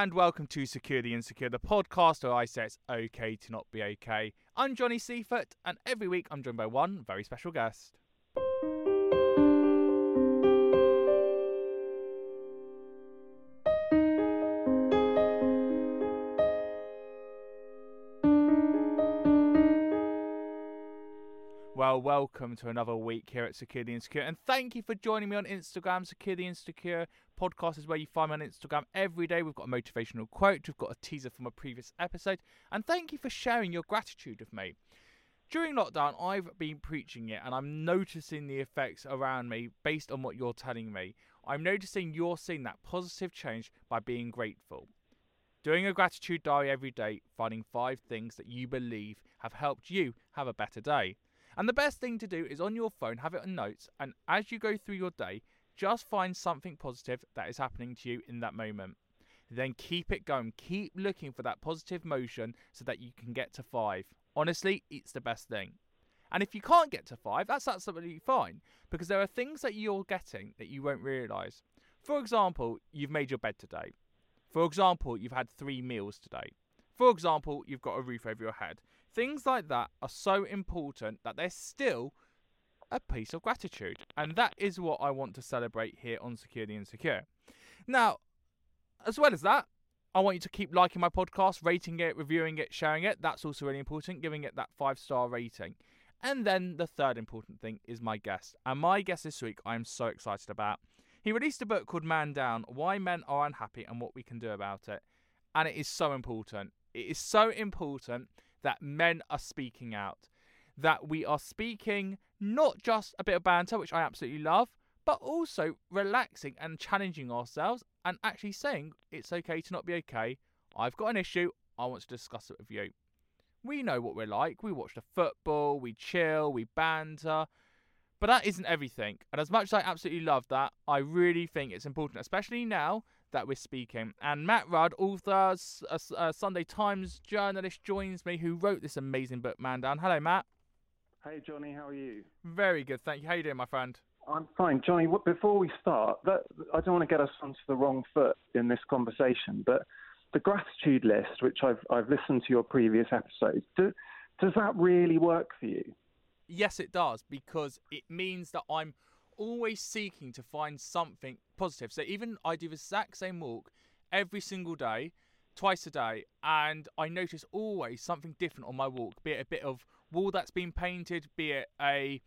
And welcome to Secure the Insecure, the podcast where I say it's okay to not be okay. I'm Johnny Seifert, and every week I'm joined by one very special guest. Welcome to another week here at Secure the Insecure, and thank you for joining me on Instagram. Secure the Insecure podcast is where you find me on Instagram every day. We've got a motivational quote, we've got a teaser from a previous episode, and thank you for sharing your gratitude with me. During lockdown, I've been preaching it, and I'm noticing the effects around me based on what you're telling me. I'm noticing you're seeing that positive change by being grateful. Doing a gratitude diary every day, finding five things that you believe have helped you have a better day. And the best thing to do is on your phone, have it on notes, and as you go through your day, just find something positive that is happening to you in that moment. Then keep it going. Keep looking for that positive motion so that you can get to five. Honestly, it's the best thing. And if you can't get to five, that's absolutely fine because there are things that you're getting that you won't realize. For example, you've made your bed today. For example, you've had three meals today. For example, you've got a roof over your head. Things like that are so important that they're still a piece of gratitude. And that is what I want to celebrate here on Secure the Insecure. Now, as well as that, I want you to keep liking my podcast, rating it, reviewing it, sharing it. That's also really important, giving it that five star rating. And then the third important thing is my guest. And my guest this week, I'm so excited about. He released a book called Man Down Why Men Are Unhappy and What We Can Do About It. And it is so important. It is so important that men are speaking out, that we are speaking not just a bit of banter, which I absolutely love, but also relaxing and challenging ourselves and actually saying it's okay to not be okay. I've got an issue, I want to discuss it with you. We know what we're like. We watch the football, we chill, we banter. But that isn't everything. And as much as I absolutely love that, I really think it's important, especially now that we're speaking. And Matt Rudd, author, a, a Sunday Times journalist, joins me who wrote this amazing book, Man Down. Hello, Matt. Hey, Johnny, how are you? Very good, thank you. How you doing, my friend? I'm fine. Johnny, before we start, that, I don't want to get us onto the wrong foot in this conversation, but the gratitude list, which I've, I've listened to your previous episodes, do, does that really work for you? Yes, it does, because it means that I'm always seeking to find something positive. So even I do the exact same walk every single day, twice a day, and I notice always something different on my walk, be it a bit of wall that's been painted, be it a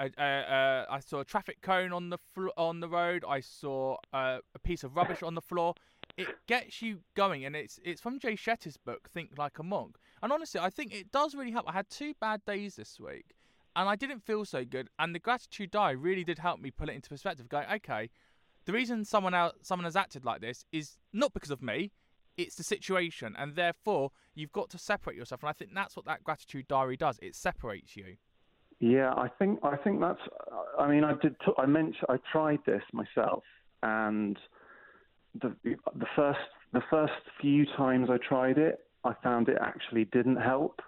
a, a, a, I saw a traffic cone on the fl- on the road. I saw a, a piece of rubbish on the floor. It gets you going, and it's it's from Jay Shetty's book, Think Like a Monk. And honestly, I think it does really help. I had two bad days this week, and I didn't feel so good. And the gratitude diary really did help me put it into perspective. Going, okay, the reason someone else, someone has acted like this is not because of me. It's the situation, and therefore you've got to separate yourself. And I think that's what that gratitude diary does. It separates you. Yeah, I think I think that's. Uh, I mean, I did. T- I mentioned I tried this myself and the the first the first few times I tried it, I found it actually didn't help,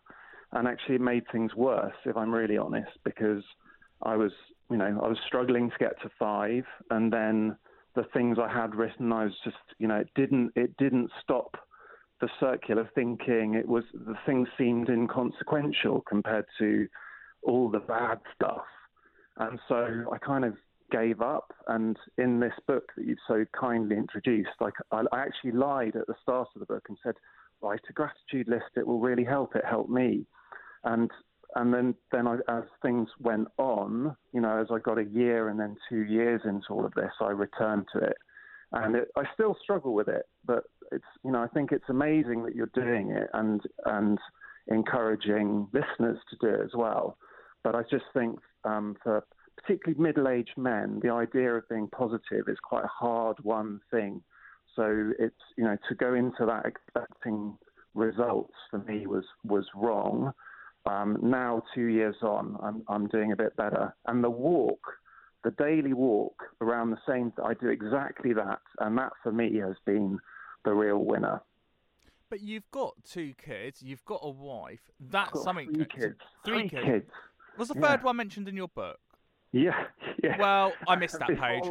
and actually it made things worse. If I'm really honest, because I was you know I was struggling to get to five, and then the things I had written, I was just you know it didn't it didn't stop the circular thinking. It was the things seemed inconsequential compared to all the bad stuff, and so I kind of gave up. And in this book that you've so kindly introduced, like I, I actually lied at the start of the book and said, write a gratitude list. It will really help. It helped me. And and then then I, as things went on, you know, as I got a year and then two years into all of this, I returned to it, and it, I still struggle with it. But it's you know, I think it's amazing that you're doing it and and encouraging listeners to do it as well. But I just think um, for particularly middle-aged men, the idea of being positive is quite a hard-won thing. So it's you know to go into that expecting results for me was was wrong. Um, now two years on, I'm I'm doing a bit better. And the walk, the daily walk around the same, I do exactly that, and that for me has been the real winner. But you've got two kids, you've got a wife. That's something. Three kids. Three, Three kids. Was the Yeah. third one mentioned in your book? Yeah, yeah. Well, I missed that page.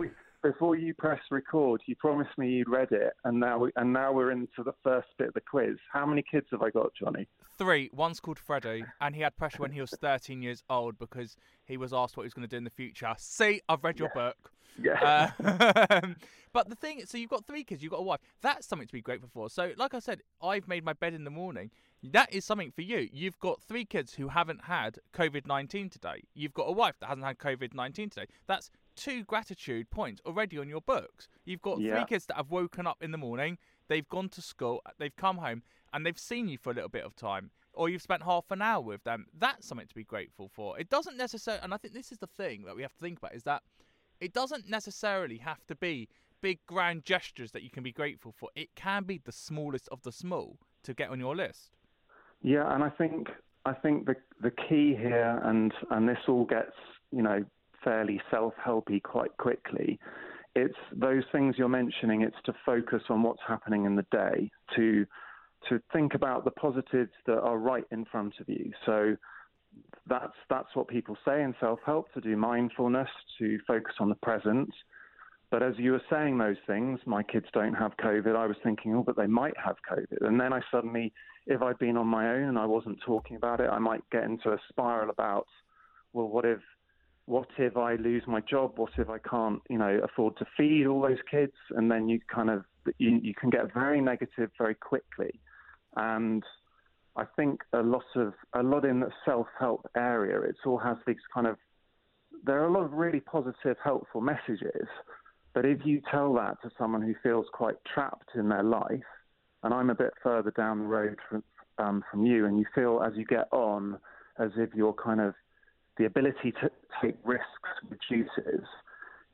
Before you press record, you promised me you'd read it, and now we, and now we're into the first bit of the quiz. How many kids have I got, Johnny? Three. One's called Freddie, and he had pressure when he was 13 years old because he was asked what he was going to do in the future. See, I've read your book. Yeah. Uh, but the thing, so you've got three kids, you've got a wife. That's something to be grateful for. So, like I said, I've made my bed in the morning. That is something for you. You've got three kids who haven't had COVID 19 today. You've got a wife that hasn't had COVID 19 today. That's two gratitude points already on your books. You've got Yeah. three kids that have woken up in the morning, they've gone to school, they've come home, and they've seen you for a little bit of time. Or you've spent half an hour with them. That's something to be grateful for. It doesn't necessarily, and I think this is the thing that we have to think about, is that it doesn't necessarily have to be big grand gestures that you can be grateful for. It can be the smallest of the small to get on your list. Yeah, and I think I think the the key here, and and this all gets you know fairly self-helpy quite quickly. It's those things you're mentioning. It's to focus on what's happening in the day, to to think about the positives that are right in front of you. So that's that's what people say in self-help to do mindfulness, to focus on the present. But as you were saying those things, my kids don't have COVID. I was thinking, oh, but they might have COVID. And then I suddenly, if I'd been on my own and I wasn't talking about it, I might get into a spiral about, well, what if, what if I lose my job? What if I can't, you know, afford to feed all those kids? And then you kind of, you, you can get very negative very quickly. And I think a lot of, a lot in the self-help area, it all has these kind of, there are a lot of really positive, helpful messages. But if you tell that to someone who feels quite trapped in their life, and I'm a bit further down the road from um, from you, and you feel as you get on as if you're kind of the ability to take risks reduces,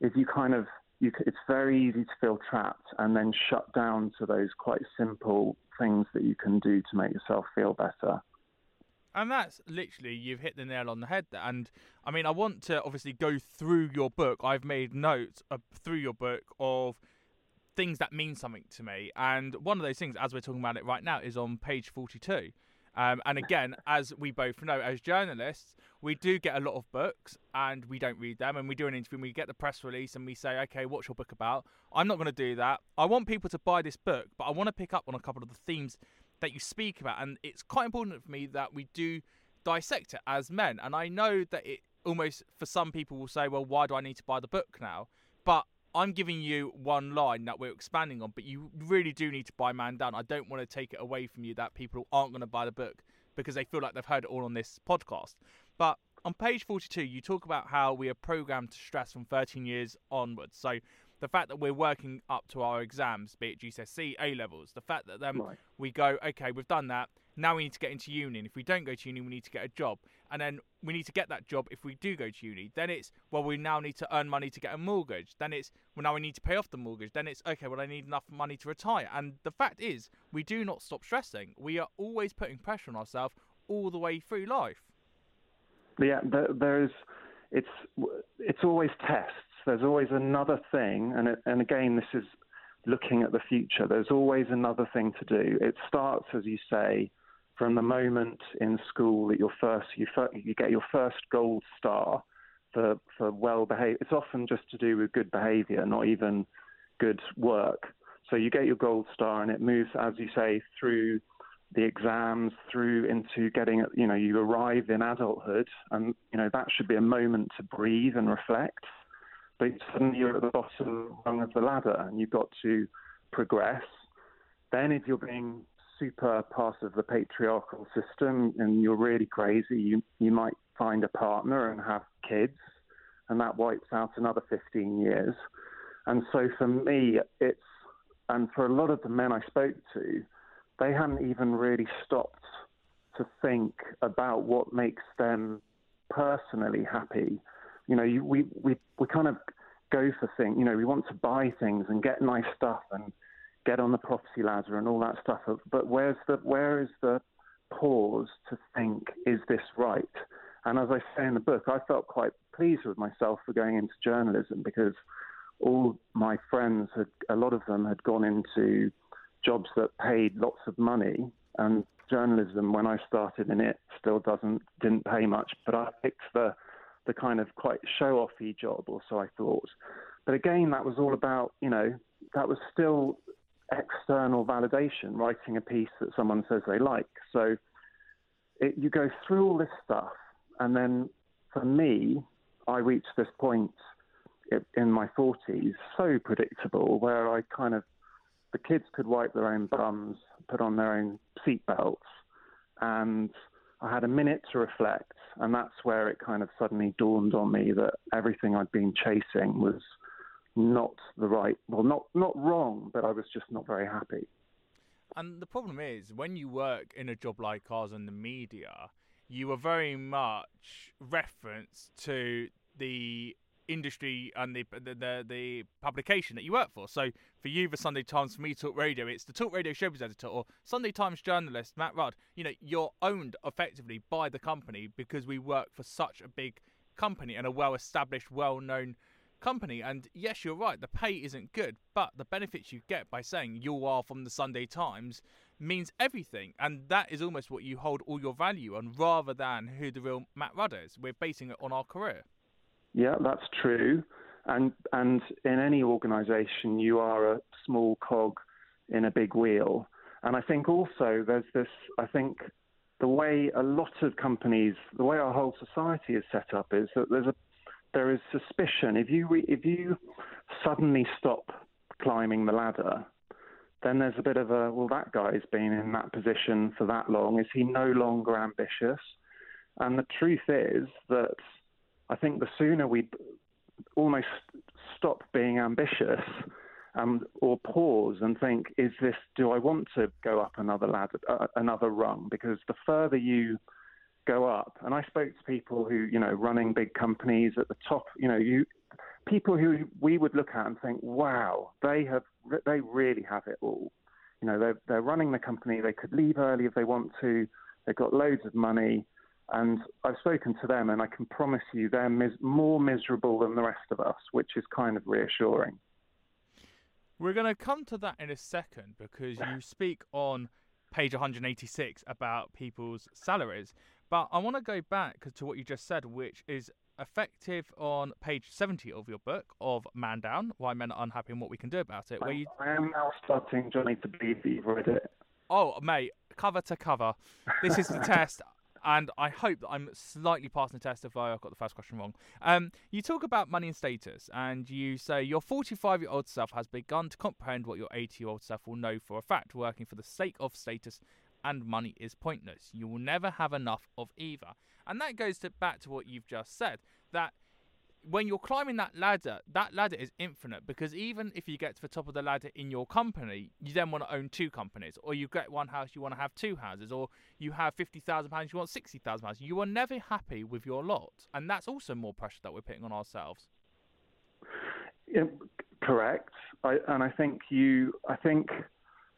if you kind of you, it's very easy to feel trapped and then shut down to those quite simple things that you can do to make yourself feel better. And that's literally you've hit the nail on the head there. And I mean, I want to obviously go through your book. I've made notes through your book of things that mean something to me. And one of those things, as we're talking about it right now, is on page 42. Um, and again, as we both know, as journalists, we do get a lot of books and we don't read them. And we do an interview and we get the press release and we say, okay, what's your book about? I'm not going to do that. I want people to buy this book, but I want to pick up on a couple of the themes that you speak about. And it's quite important for me that we do dissect it as men. And I know that it almost, for some people, will say, well, why do I need to buy the book now? But I'm giving you one line that we're expanding on, but you really do need to buy Man Down. I don't want to take it away from you that people aren't going to buy the book because they feel like they've heard it all on this podcast. But on page 42, you talk about how we are programmed to stress from 13 years onwards. So the fact that we're working up to our exams, be it GCSE, A levels, the fact that then Right. we go, okay, we've done that. Now we need to get into uni. And if we don't go to uni, we need to get a job. And then we need to get that job if we do go to uni. Then it's, well, we now need to earn money to get a mortgage. Then it's, well, now we need to pay off the mortgage. Then it's, okay, well, I need enough money to retire. And the fact is, we do not stop stressing. We are always putting pressure on ourselves all the way through life. Yeah, there's it's it's always tests. There's always another thing, and it, and again, this is looking at the future. There's always another thing to do. It starts, as you say, from the moment in school that you're first you, you get your first gold star for for well behaved. It's often just to do with good behaviour, not even good work. So you get your gold star, and it moves, as you say, through the exams, through into getting, you know, you arrive in adulthood, and you know that should be a moment to breathe and reflect. But suddenly you're at the bottom rung of the ladder, and you've got to progress. Then, if you're being super part of the patriarchal system and you're really crazy, you you might find a partner and have kids, and that wipes out another 15 years. And so for me, it's and for a lot of the men I spoke to, they hadn't even really stopped to think about what makes them personally happy. You know, you, we, we, we kind of go for things, you know, we want to buy things and get nice stuff and get on the property ladder and all that stuff. But where's the, where is the pause to think, is this right? And as I say in the book, I felt quite pleased with myself for going into journalism because all my friends had, a lot of them had gone into jobs that paid lots of money, and journalism, when I started in it, still doesn't didn't pay much. But I picked the the kind of quite show offy job, or so I thought. But again, that was all about you know that was still external validation, writing a piece that someone says they like. So it, you go through all this stuff, and then for me, I reached this point in my 40s so predictable where I kind of, the kids could wipe their own bums, put on their own seatbelts, and I had a minute to reflect. And that's where it kind of suddenly dawned on me that everything I'd been chasing was not the right, well, not, not wrong, but I was just not very happy. And the problem is, when you work in a job like ours in the media, you are very much referenced to the industry and the, the, the the publication that you work for. So for you, the Sunday Times, for me, Talk Radio, it's the Talk Radio showbiz editor or Sunday Times journalist Matt Rudd. You know, you're owned effectively by the company because we work for such a big company and a well-established, well-known company. And yes, you're right, the pay isn't good, but the benefits you get by saying you are from the Sunday Times means everything. And that is almost what you hold all your value on rather than who the real Matt Rudd is. We're basing it on our career. Yeah, that's true. And and in any organisation, you are a small cog in a big wheel. And I think also there's this. I think the way a lot of companies, the way our whole society is set up, is that there's a there is suspicion. If you re, if you suddenly stop climbing the ladder, then there's a bit of a well, that guy's been in that position for that long. Is he no longer ambitious? And the truth is that I think the sooner we almost stop being ambitious um, or pause and think, is this, do I want to go up another ladder, uh, another rung? Because the further you go up, and I spoke to people who, you know, running big companies at the top, you know, you, people who we would look at and think, wow, they have, they really have it all. You know, they're, they're running the company, they could leave early if they want to, they've got loads of money, and I've spoken to them, and I can promise you they're mis- more miserable than the rest of us, which is kind of reassuring. We're going to come to that in a second because you speak on page 186 about people's salaries. But I want to go back to what you just said, which is effective on page 70 of your book of Man Down Why Men Are Unhappy and What We Can Do About It. Where you... I am now starting, Johnny, to believe that you've read it. Oh, mate, cover to cover. This is the test and I hope that I'm slightly passing the test if I got the first question wrong. Um, you talk about money and status, and you say your 45 year old self has begun to comprehend what your 80 year old self will know for a fact. Working for the sake of status and money is pointless. You will never have enough of either. And that goes to, back to what you've just said that when you're climbing that ladder, that ladder is infinite because even if you get to the top of the ladder in your company, you then want to own two companies, or you get one house, you want to have two houses, or you have fifty thousand pounds, you want sixty thousand pounds. You are never happy with your lot, and that's also more pressure that we're putting on ourselves. Yeah, correct, I, and I think you, I think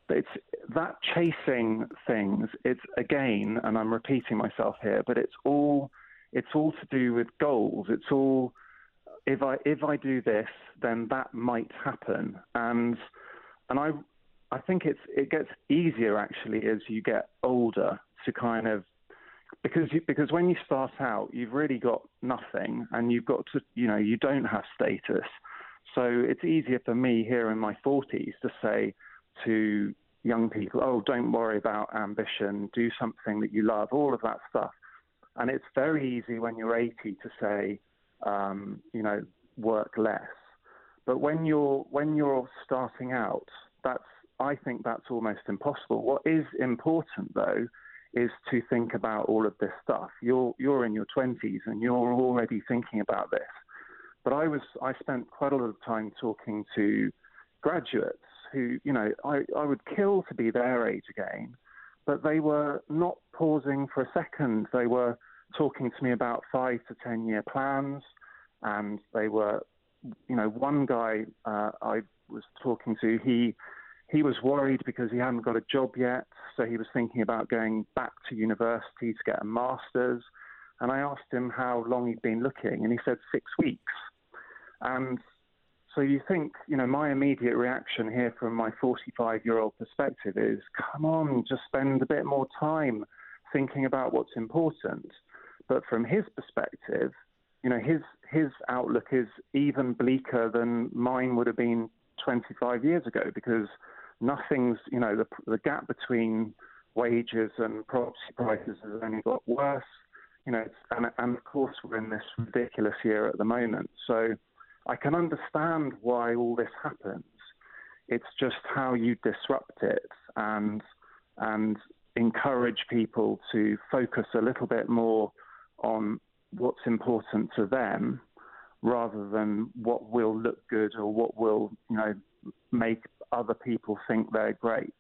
it's that chasing things. It's again, and I'm repeating myself here, but it's all, it's all to do with goals. It's all if I if I do this, then that might happen, and and I I think it's it gets easier actually as you get older to kind of because you, because when you start out, you've really got nothing, and you've got to you know you don't have status, so it's easier for me here in my 40s to say to young people, oh, don't worry about ambition, do something that you love, all of that stuff. And it's very easy when you're 80 to say, um, you know, work less. But when you're when you're starting out, that's I think that's almost impossible. What is important though is to think about all of this stuff. You're you're in your 20s and you're already thinking about this. But I was I spent quite a lot of time talking to graduates who, you know, I, I would kill to be their age again, but they were not pausing for a second. They were talking to me about five to ten year plans, and they were, you know, one guy uh, I was talking to, he he was worried because he hadn't got a job yet, so he was thinking about going back to university to get a master's. And I asked him how long he'd been looking, and he said six weeks. And so you think, you know, my immediate reaction here from my 45 year old perspective is come on, just spend a bit more time thinking about what's important. But from his perspective, you know, his his outlook is even bleaker than mine would have been 25 years ago because nothing's, you know, the, the gap between wages and property prices has only got worse. You know, and, and of course we're in this ridiculous year at the moment. So I can understand why all this happens. It's just how you disrupt it and and encourage people to focus a little bit more on what's important to them rather than what will look good or what will you know make other people think they're great.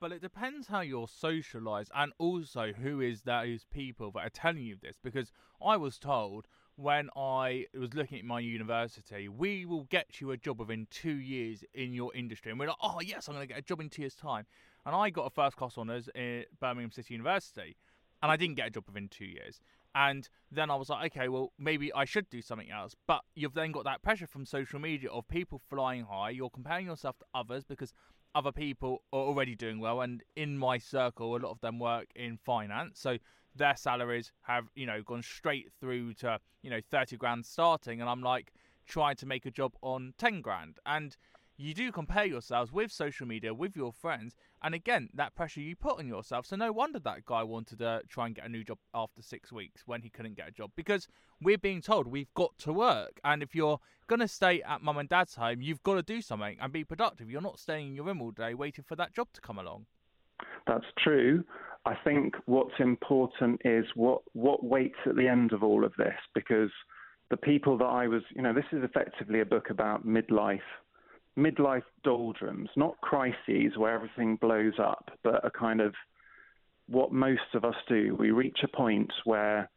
But it depends how you're socialised and also who is those people that are telling you this. Because I was told when I was looking at my university, we will get you a job within two years in your industry. And we're like, oh, yes, I'm going to get a job in two years' time. And I got a first class honours at Birmingham City University, and I didn't get a job within two years. And then I was like, okay, well, maybe I should do something else. But you've then got that pressure from social media of people flying high. You're comparing yourself to others because other people are already doing well. And in my circle, a lot of them work in finance. So their salaries have you know gone straight through to you know 30 grand starting and i'm like trying to make a job on 10 grand. And you do compare yourselves with social media with your friends and again that pressure you put on yourself. So no wonder that guy wanted to try and get a new job after six weeks when he couldn't get a job because we're being told we've got to work. And if you're going to stay at mum and dad's home you've got to do something and be productive. You're not staying in your room all day waiting for that job to come along. That's true I think what's important is what what waits at the end of all of this because the people that I was, you know, this is effectively a book about midlife midlife doldrums, not crises where everything blows up, but a kind of what most of us do. We reach a point where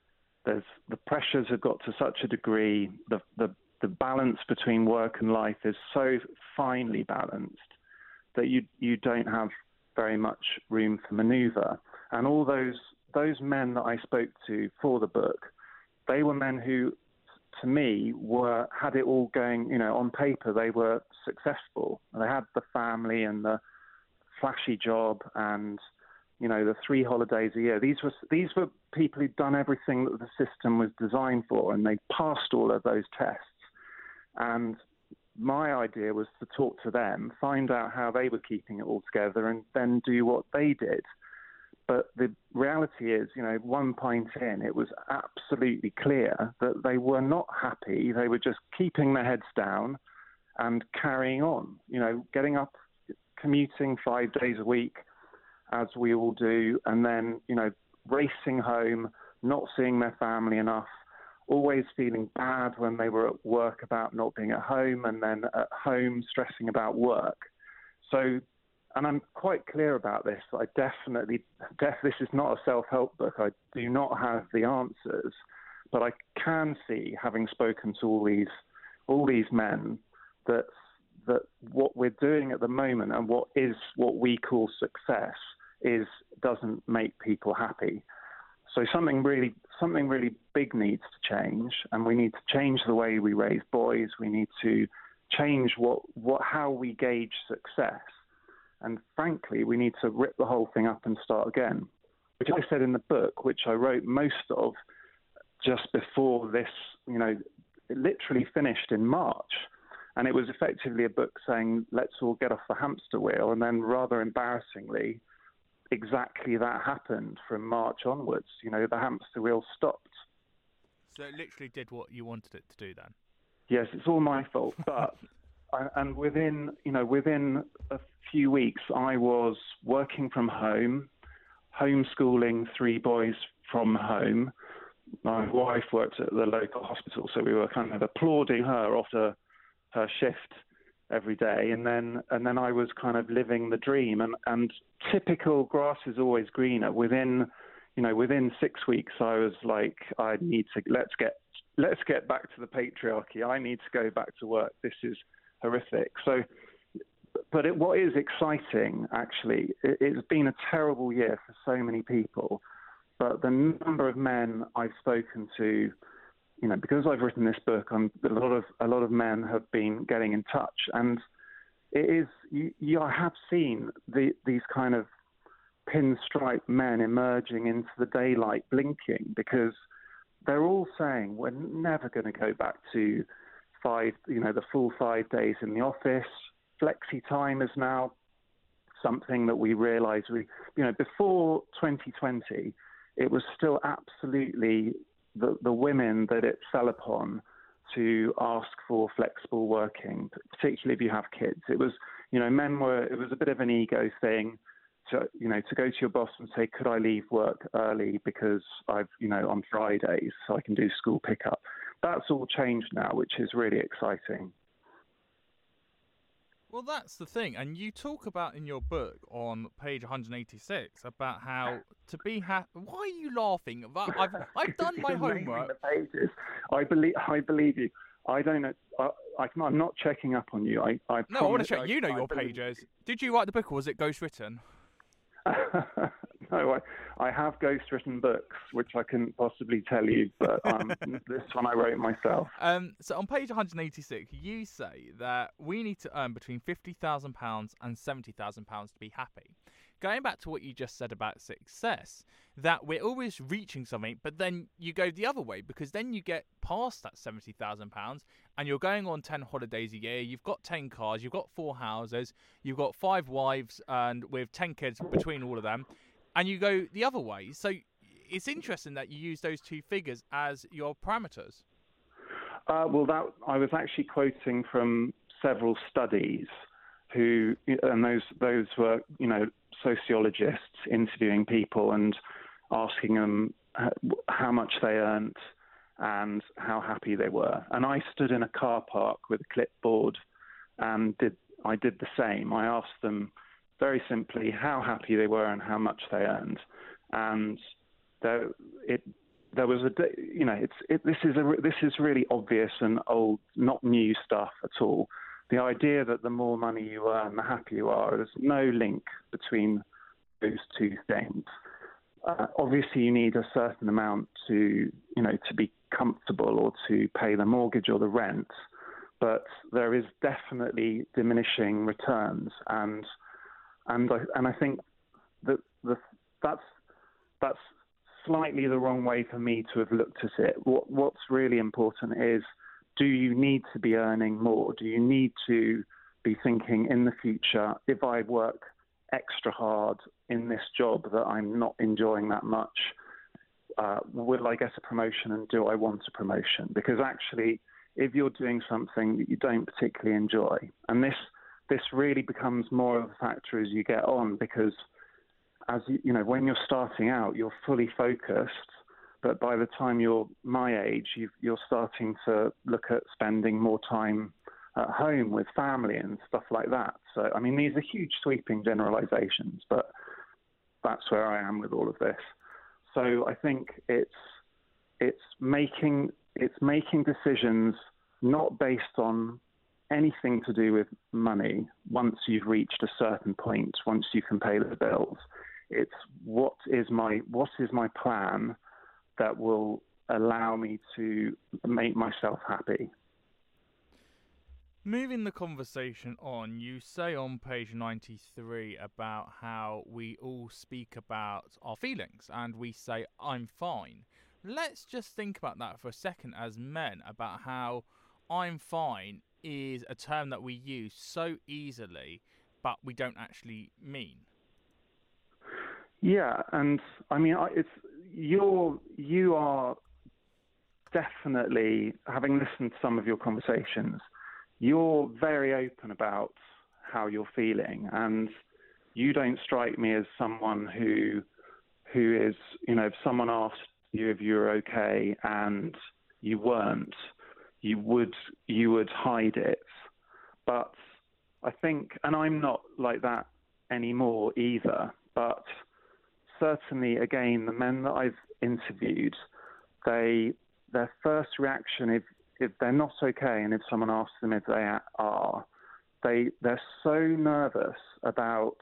there's the pressures have got to such a degree, the the the balance between work and life is so finely balanced that you you don't have very much room for maneuver. And all those those men that I spoke to for the book, they were men who, to me, were had it all going. You know, on paper they were successful. They had the family and the flashy job and you know the three holidays a year. These were these were people who'd done everything that the system was designed for, and they passed all of those tests. And my idea was to talk to them, find out how they were keeping it all together, and then do what they did. But the reality is, you know, one point in, it was absolutely clear that they were not happy. They were just keeping their heads down and carrying on, you know, getting up, commuting five days a week, as we all do, and then, you know, racing home, not seeing their family enough, always feeling bad when they were at work about not being at home, and then at home stressing about work. So and I'm quite clear about this. I definitely, def, this is not a self-help book. I do not have the answers, but I can see, having spoken to all these, all these men, that that what we're doing at the moment and what is what we call success is doesn't make people happy. So something really something really big needs to change, and we need to change the way we raise boys. We need to change what, what how we gauge success, and frankly, we need to rip the whole thing up and start again. Which I said in the book, which I wrote most of just before this, you know, literally finished in March. And it was effectively a book saying, let's all get off the hamster wheel. And then, rather embarrassingly, exactly that happened from March onwards. You know, the hamster wheel stopped. So it literally did what you wanted it to do then? Yes, it's all my fault. But, and within, you know, within a few weeks, I was working from home, homeschooling three boys from home my wife worked at the local hospital, so we were kind of applauding her after her shift every day, and then and then I was kind of living the dream. And and typical grass is always greener. Within you know within six weeks, I was like, I need to let's get let's get back to the patriarchy. I need to go back to work. This is horrific. So. But it, what is exciting, actually, it, it's been a terrible year for so many people but the number of men I've spoken to, you know, because I've written this book, I'm, a lot of a lot of men have been getting in touch, and it is you, you I have seen the, these kind of pinstripe men emerging into the daylight, blinking because they're all saying we're never going to go back to five, you know, the full five days in the office. Flexi time is now something that we realise we, you know, before 2020 it was still absolutely the, the women that it fell upon to ask for flexible working, particularly if you have kids. It was, you know, men were, it was a bit of an ego thing to, you know, to go to your boss and say, could I leave work early because I've, you know, on Fridays so I can do school pickup. That's all changed now, which is really exciting. Well, that's the thing, and you talk about in your book on page 186 about how to be happy. Why are you laughing? I've I've done my homework. The pages. I believe I believe you. I don't know. I, am not checking up on you. I, I no, I want to check. you know I your pages. Did you write the book, or was it ghostwritten? no, I, I have ghostwritten books, which I couldn't possibly tell you, but um, this one I wrote myself. Um, so on page 186, you say that we need to earn between £50,000 and £70,000 to be happy going back to what you just said about success, that we're always reaching something, but then you go the other way because then you get past that seventy thousand pounds and you're going on ten holidays a year. You've got ten cars, you've got four houses, you've got five wives, and with ten kids between all of them, and you go the other way. So it's interesting that you use those two figures as your parameters. Uh, well, that I was actually quoting from several studies who, and those those were you know sociologists interviewing people and asking them how much they earned and how happy they were. And I stood in a car park with a clipboard and did I did the same. I asked them very simply how happy they were and how much they earned, and there it there was a you know it's it, this is a this is really obvious and old not new stuff at all. The idea that the more money you earn, the happier you are, there's no link between those two things. Uh, obviously, you need a certain amount to, you know, to be comfortable or to pay the mortgage or the rent, but there is definitely diminishing returns, and and I, and I think that the, that's that's slightly the wrong way for me to have looked at it. What what's really important is do you need to be earning more? Do you need to be thinking in the future, if I work extra hard in this job that I'm not enjoying that much, uh, will I get a promotion and do I want a promotion? Because actually, if you're doing something that you don't particularly enjoy, and this this really becomes more of a factor as you get on, because as you, you know, when you're starting out, you're fully focused but by the time you're my age, you are starting to look at spending more time at home with family and stuff like that. So, I mean, these are huge sweeping generalizations, but that's where I am with all of this. So, I think it's it's making it's making decisions not based on anything to do with money once you've reached a certain point, once you can pay the bills. It's what is my what is my plan that will allow me to make myself happy. Moving the conversation on, you say on page 93 about how we all speak about our feelings and we say, I'm fine. Let's just think about that for a second as men about how I'm fine is a term that we use so easily, but we don't actually mean. Yeah, and I mean, it's you're you are definitely having listened to some of your conversations. You're very open about how you're feeling, and you don't strike me as someone who who is, you know, if someone asked you if you're okay and you weren't, you would you would hide it. But I think, and I'm not like that anymore either. But certainly, again, the men that I've interviewed, they their first reaction if if they're not okay and if someone asks them if they are, they they're so nervous about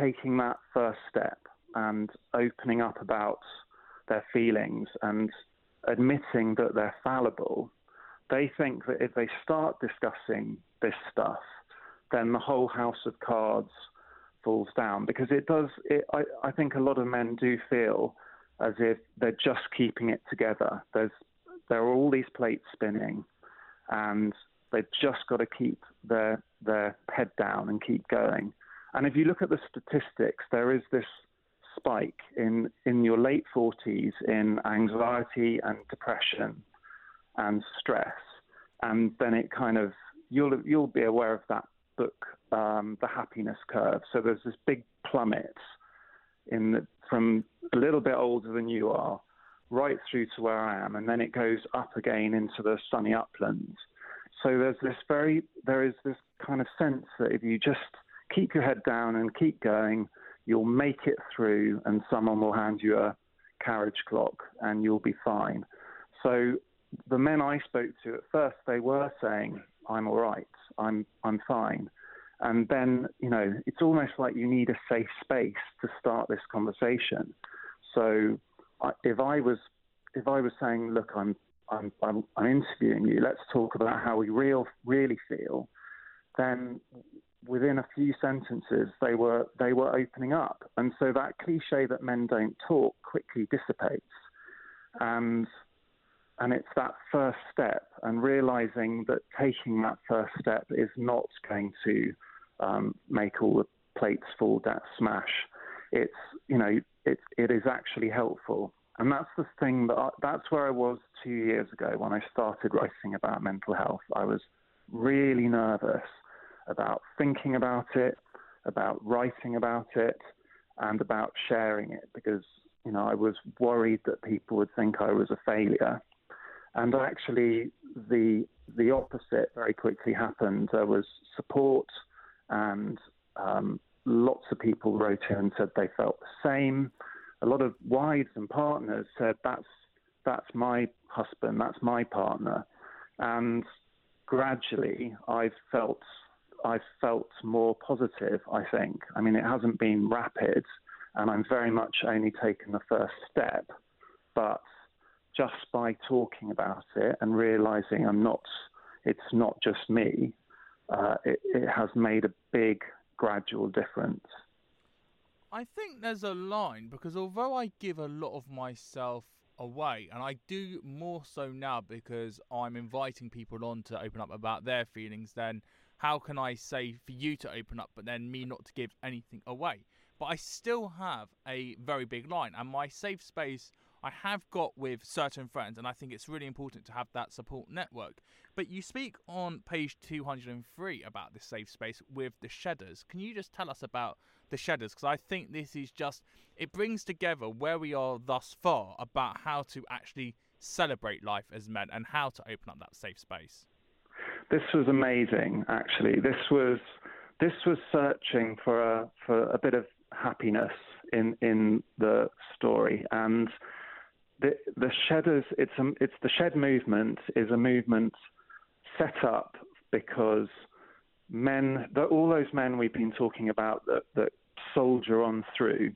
taking that first step and opening up about their feelings and admitting that they're fallible. They think that if they start discussing this stuff, then the whole house of cards falls down because it does. It, I, I think a lot of men do feel as if they're just keeping it together. There's there are all these plates spinning, and they've just got to keep their their head down and keep going. And if you look at the statistics, there is this spike in in your late 40s in anxiety and depression and stress, and then it kind of you'll you'll be aware of that book, um, The Happiness Curve. So there's this big plummet in the, from a little bit older than you are, right through to where I am, and then it goes up again into the sunny uplands. So there's this very there is this kind of sense that if you just keep your head down and keep going, you'll make it through, and someone will hand you a carriage clock, and you'll be fine. So the men I spoke to at first, they were saying, "I'm all right, I'm I'm fine," and then you know it's almost like you need a safe space to start this conversation. So if I was if I was saying, "Look, I'm I'm, I'm, I'm interviewing you. Let's talk about how we real really feel," then within a few sentences they were they were opening up, and so that cliche that men don't talk quickly dissipates, and and it's that first step and realizing that taking that first step is not going to um, make all the plates fall down, smash. It's you know it it is actually helpful, and that's the thing that I, that's where I was two years ago when I started writing about mental health. I was really nervous about thinking about it, about writing about it, and about sharing it because you know I was worried that people would think I was a failure. And actually, the the opposite very quickly happened. There was support, and um, lots of people wrote in and said they felt the same. A lot of wives and partners said that's that's my husband, that's my partner, and gradually I've felt I've felt more positive. I think. I mean, it hasn't been rapid, and I'm very much only taken the first step, but just by talking about it and realizing I'm not, it's not just me, uh, it, it has made a big gradual difference. I think there's a line because although I give a lot of myself away, and I do more so now because I'm inviting people on to open up about their feelings, then how can I say for you to open up, but then me not to give anything away? But I still have a very big line, and my safe space I have got with certain friends, and I think it's really important to have that support network. But you speak on page 203 about this safe space with the Shedders. Can you just tell us about the Shedders? Because I think this is just, it brings together where we are thus far about how to actually celebrate life as men and how to open up that safe space. This was amazing, actually. This was this was searching for a for a bit of happiness in in the story and the, the shedders, it's, a, it's the shed movement is a movement set up because men, the, all those men we've been talking about that, that soldier on through,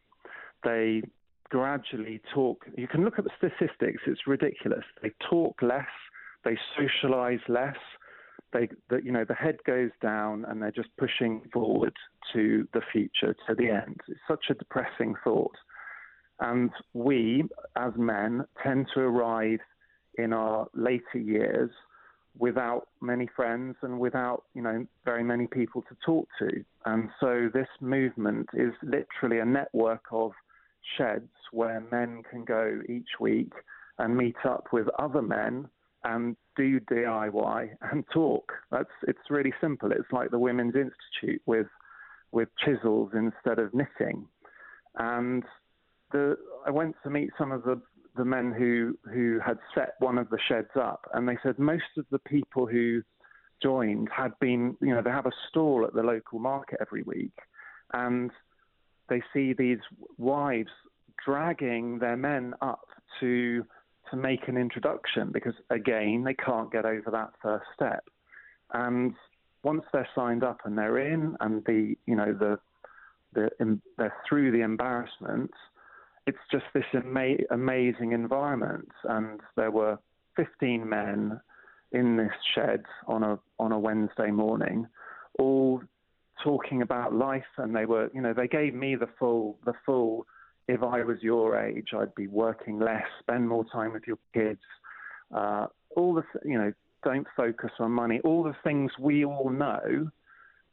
they gradually talk. You can look at the statistics; it's ridiculous. They talk less, they socialize less. They, the, you know, the head goes down, and they're just pushing forward to the future, to the end. It's such a depressing thought. And we, as men, tend to arrive in our later years without many friends and without, you know, very many people to talk to. And so this movement is literally a network of sheds where men can go each week and meet up with other men and do DIY and talk. That's it's really simple. It's like the Women's Institute with with chisels instead of knitting. And the I went to meet some of the the men who who had set one of the sheds up, and they said most of the people who joined had been, you know, they have a stall at the local market every week, and they see these wives dragging their men up to to make an introduction because again they can't get over that first step. And once they're signed up and they're in and the you know the the they're through the embarrassment it's just this ama- amazing environment and there were 15 men in this shed on a on a Wednesday morning all talking about life and they were you know they gave me the full the full if I was your age, I'd be working less, spend more time with your kids. Uh, all the, you know, don't focus on money. All the things we all know,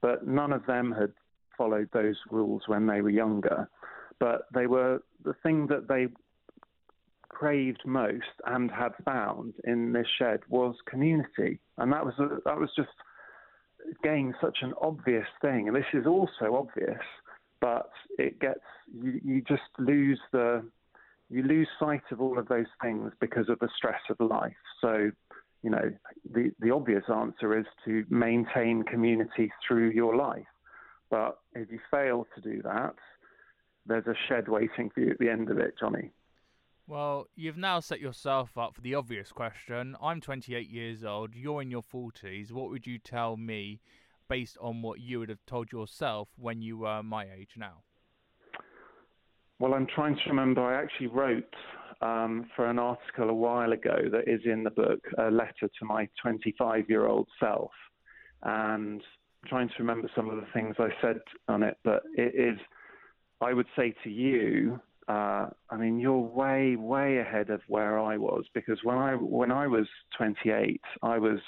but none of them had followed those rules when they were younger. But they were the thing that they craved most and had found in this shed was community, and that was a, that was just again such an obvious thing. And this is also obvious but it gets you, you just lose the you lose sight of all of those things because of the stress of life. So, you know, the the obvious answer is to maintain community through your life. But if you fail to do that, there's a shed waiting for you at the end of it, Johnny. Well, you've now set yourself up for the obvious question. I'm 28 years old, you're in your 40s. What would you tell me based on what you would have told yourself when you were my age now? Well, I'm trying to remember. I actually wrote um, for an article a while ago that is in the book a letter to my 25 year old self. And I'm trying to remember some of the things I said on it, but it is, I would say to you, uh, I mean, you're way, way ahead of where I was because when I when I was 28, I was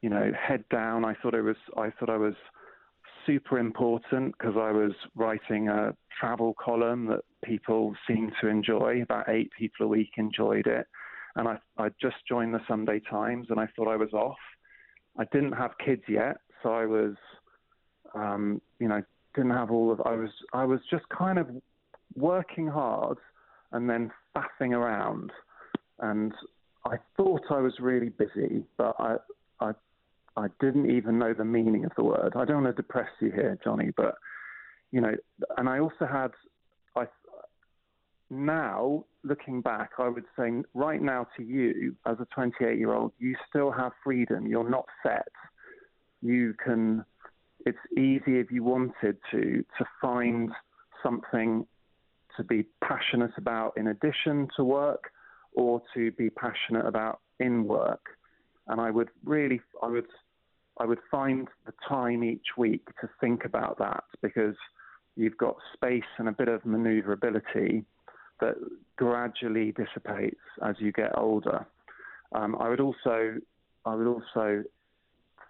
you know, head down. I thought I was I thought I was super important because I was writing a travel column that people seemed to enjoy. About eight people a week enjoyed it, and I I just joined the Sunday Times, and I thought I was off. I didn't have kids yet, so I was, um, you know, didn't have all of. I was I was just kind of working hard, and then faffing around, and I thought I was really busy, but I I I didn't even know the meaning of the word. I don't want to depress you here, Johnny, but you know, and I also had, I now looking back, I would say right now to you as a 28 year old, you still have freedom. You're not set. You can. It's easy if you wanted to to find something to be passionate about in addition to work, or to be passionate about in work. And I would really, I would I would find the time each week to think about that because you've got space and a bit of maneuverability that gradually dissipates as you get older. Um, I would also I would also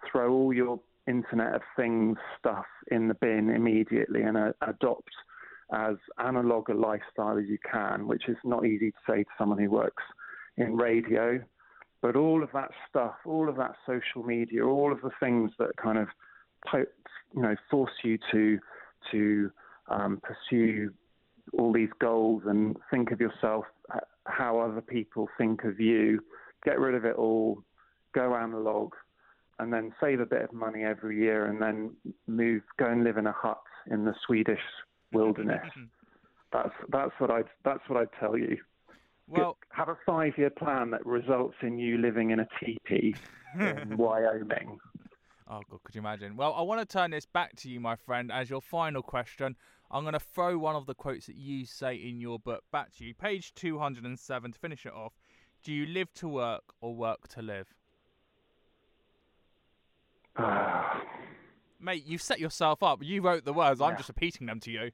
throw all your Internet of Things stuff in the bin immediately and uh, adopt as analog a lifestyle as you can, which is not easy to say to someone who works in radio. But all of that stuff, all of that social media, all of the things that kind of, you know, force you to to um, pursue all these goals and think of yourself how other people think of you. Get rid of it all, go analog, and then save a bit of money every year, and then move, go and live in a hut in the Swedish wilderness. that's that's what I that's what I'd tell you. Well, have a five-year plan that results in you living in a teepee in Wyoming. Oh god, could you imagine? Well, I want to turn this back to you, my friend, as your final question. I'm going to throw one of the quotes that you say in your book back to you. Page 207 to finish it off. Do you live to work or work to live? Mate, you've set yourself up. You wrote the words. I'm Yeah. just repeating them to you.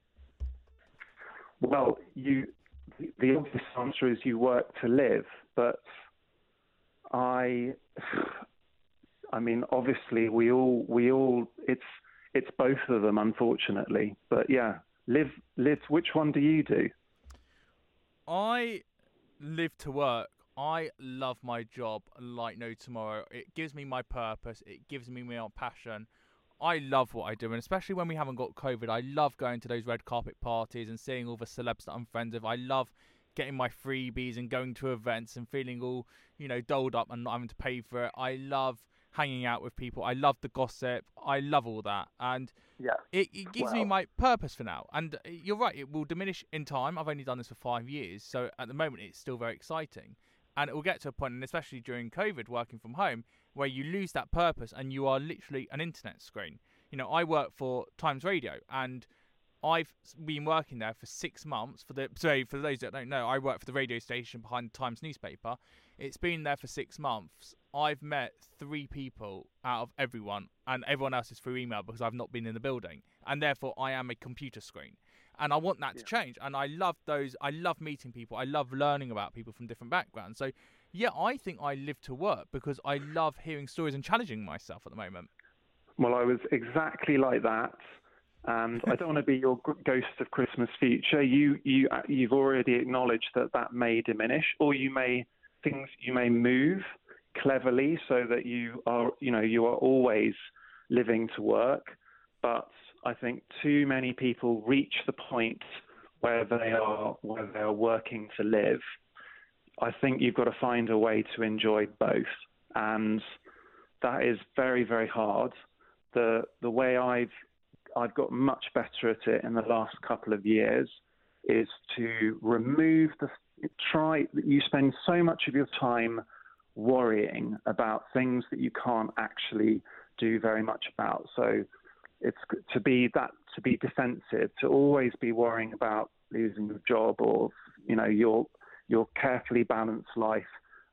Well, you the- the obvious answer is you work to live, but I I mean obviously we all we all it's it's both of them unfortunately. But yeah, live live which one do you do? I live to work. I love my job like no tomorrow. It gives me my purpose. It gives me my passion. I love what I do, and especially when we haven't got COVID, I love going to those red carpet parties and seeing all the celebs that I'm friends with. I love getting my freebies and going to events and feeling all, you know, doled up and not having to pay for it. I love hanging out with people. I love the gossip. I love all that. And Yeah. it, it gives me my purpose for now. And uh, you're right, it will diminish in time. I've only done this for five years, so at the moment it's still very exciting. And it will get to a point, and especially during COVID, working from home, where you lose that purpose and you are literally an internet screen. You know, I work for Times Radio, and I've been working there for six months. For the sorry, for those that don't know, I work for the radio station behind the Times newspaper. It's been there for six months. I've met three people out of everyone, and everyone else is through email because I've not been in the building, and therefore I am a computer screen. And I want that to change. And I love those. I love meeting people. I love learning about people from different backgrounds. So, yeah, I think I live to work because I love hearing stories and challenging myself at the moment. Well, I was exactly like that, and I don't want to be your ghost of Christmas future. You, you, uh, you've already acknowledged that that may diminish, or you may things you may move cleverly so that you are, you know, you are always living to work. But I think too many people reach the point where they are where they are working to live. I think you've got to find a way to enjoy both, and that is very, very hard the the way I've I've got much better at it in the last couple of years is to remove the try that you spend so much of your time worrying about things that you can't actually do very much about. So it's to be that to be defensive, to always be worrying about losing your job or you know your your carefully balanced life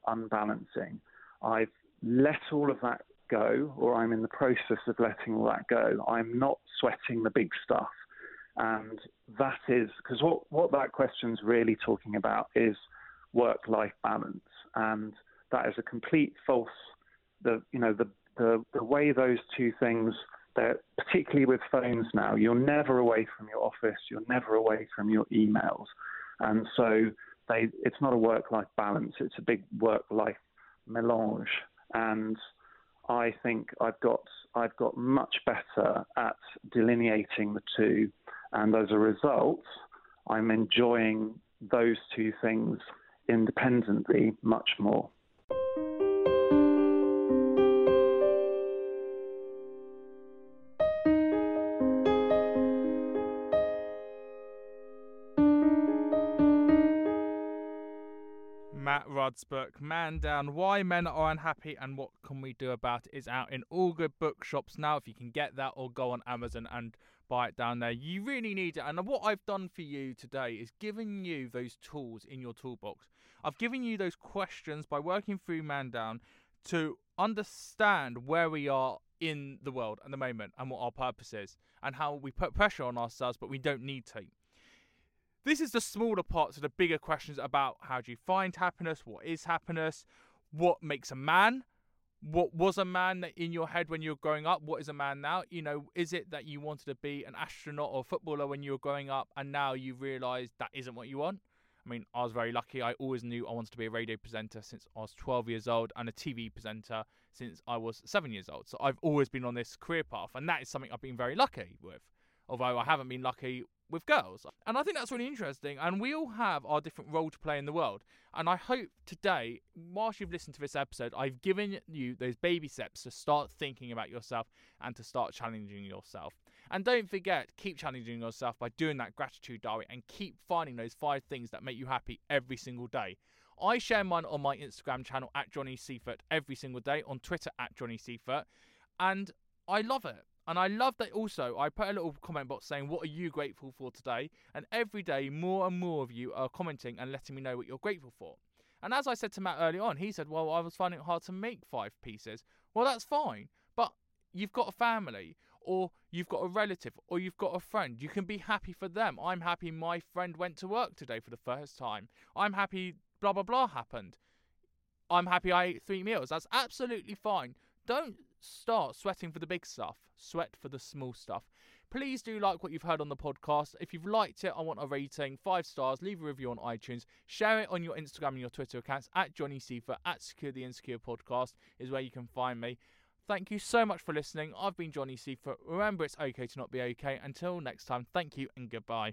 unbalancing. I've let all of that go, or I'm in the process of letting all that go. I'm not sweating the big stuff. And that is because what, what that question's really talking about is work life balance. And that is a complete false the you know, the, the, the way those two things that particularly with phones now, you're never away from your office, you're never away from your emails. And so they it's not a work life balance, it's a big work life melange. And I think I've got I've got much better at delineating the two, and as a result, I'm enjoying those two things independently much more. Matt Rudd's book, Man Down Why Men Are Unhappy and What Can We Do About It, is out in all good bookshops now. If you can get that, or go on Amazon and buy it down there. You really need it. And what I've done for you today is given you those tools in your toolbox. I've given you those questions by working through Man Down to understand where we are in the world at the moment and what our purpose is and how we put pressure on ourselves, but we don't need to. This is the smaller parts of the bigger questions about how do you find happiness, what is happiness, what makes a man, what was a man in your head when you were growing up, what is a man now? You know, is it that you wanted to be an astronaut or footballer when you were growing up and now you realise that isn't what you want? I mean, I was very lucky. I always knew I wanted to be a radio presenter since I was 12 years old and a TV presenter since I was seven years old. So I've always been on this career path, and that is something I've been very lucky with. Although I haven't been lucky with girls. And I think that's really interesting. And we all have our different role to play in the world. And I hope today, whilst you've listened to this episode, I've given you those baby steps to start thinking about yourself and to start challenging yourself. And don't forget, keep challenging yourself by doing that gratitude diary and keep finding those five things that make you happy every single day. I share mine on my Instagram channel at Johnny Seifert every single day, on Twitter at Johnny Seifert. And I love it. And I love that also, I put a little comment box saying, What are you grateful for today? And every day, more and more of you are commenting and letting me know what you're grateful for. And as I said to Matt early on, he said, Well, I was finding it hard to make five pieces. Well, that's fine. But you've got a family, or you've got a relative, or you've got a friend. You can be happy for them. I'm happy my friend went to work today for the first time. I'm happy blah, blah, blah happened. I'm happy I ate three meals. That's absolutely fine. Don't start sweating for the big stuff, sweat for the small stuff. Please do like what you've heard on the podcast. If you've liked it, I want a rating, five stars. Leave a review on iTunes. Share it on your Instagram and your Twitter accounts at Johnny Seifert, at Secure the Insecure Podcast is where you can find me. Thank you so much for listening. I've been Johnny Seifert. Remember, it's okay to not be okay. Until next time, thank you and goodbye.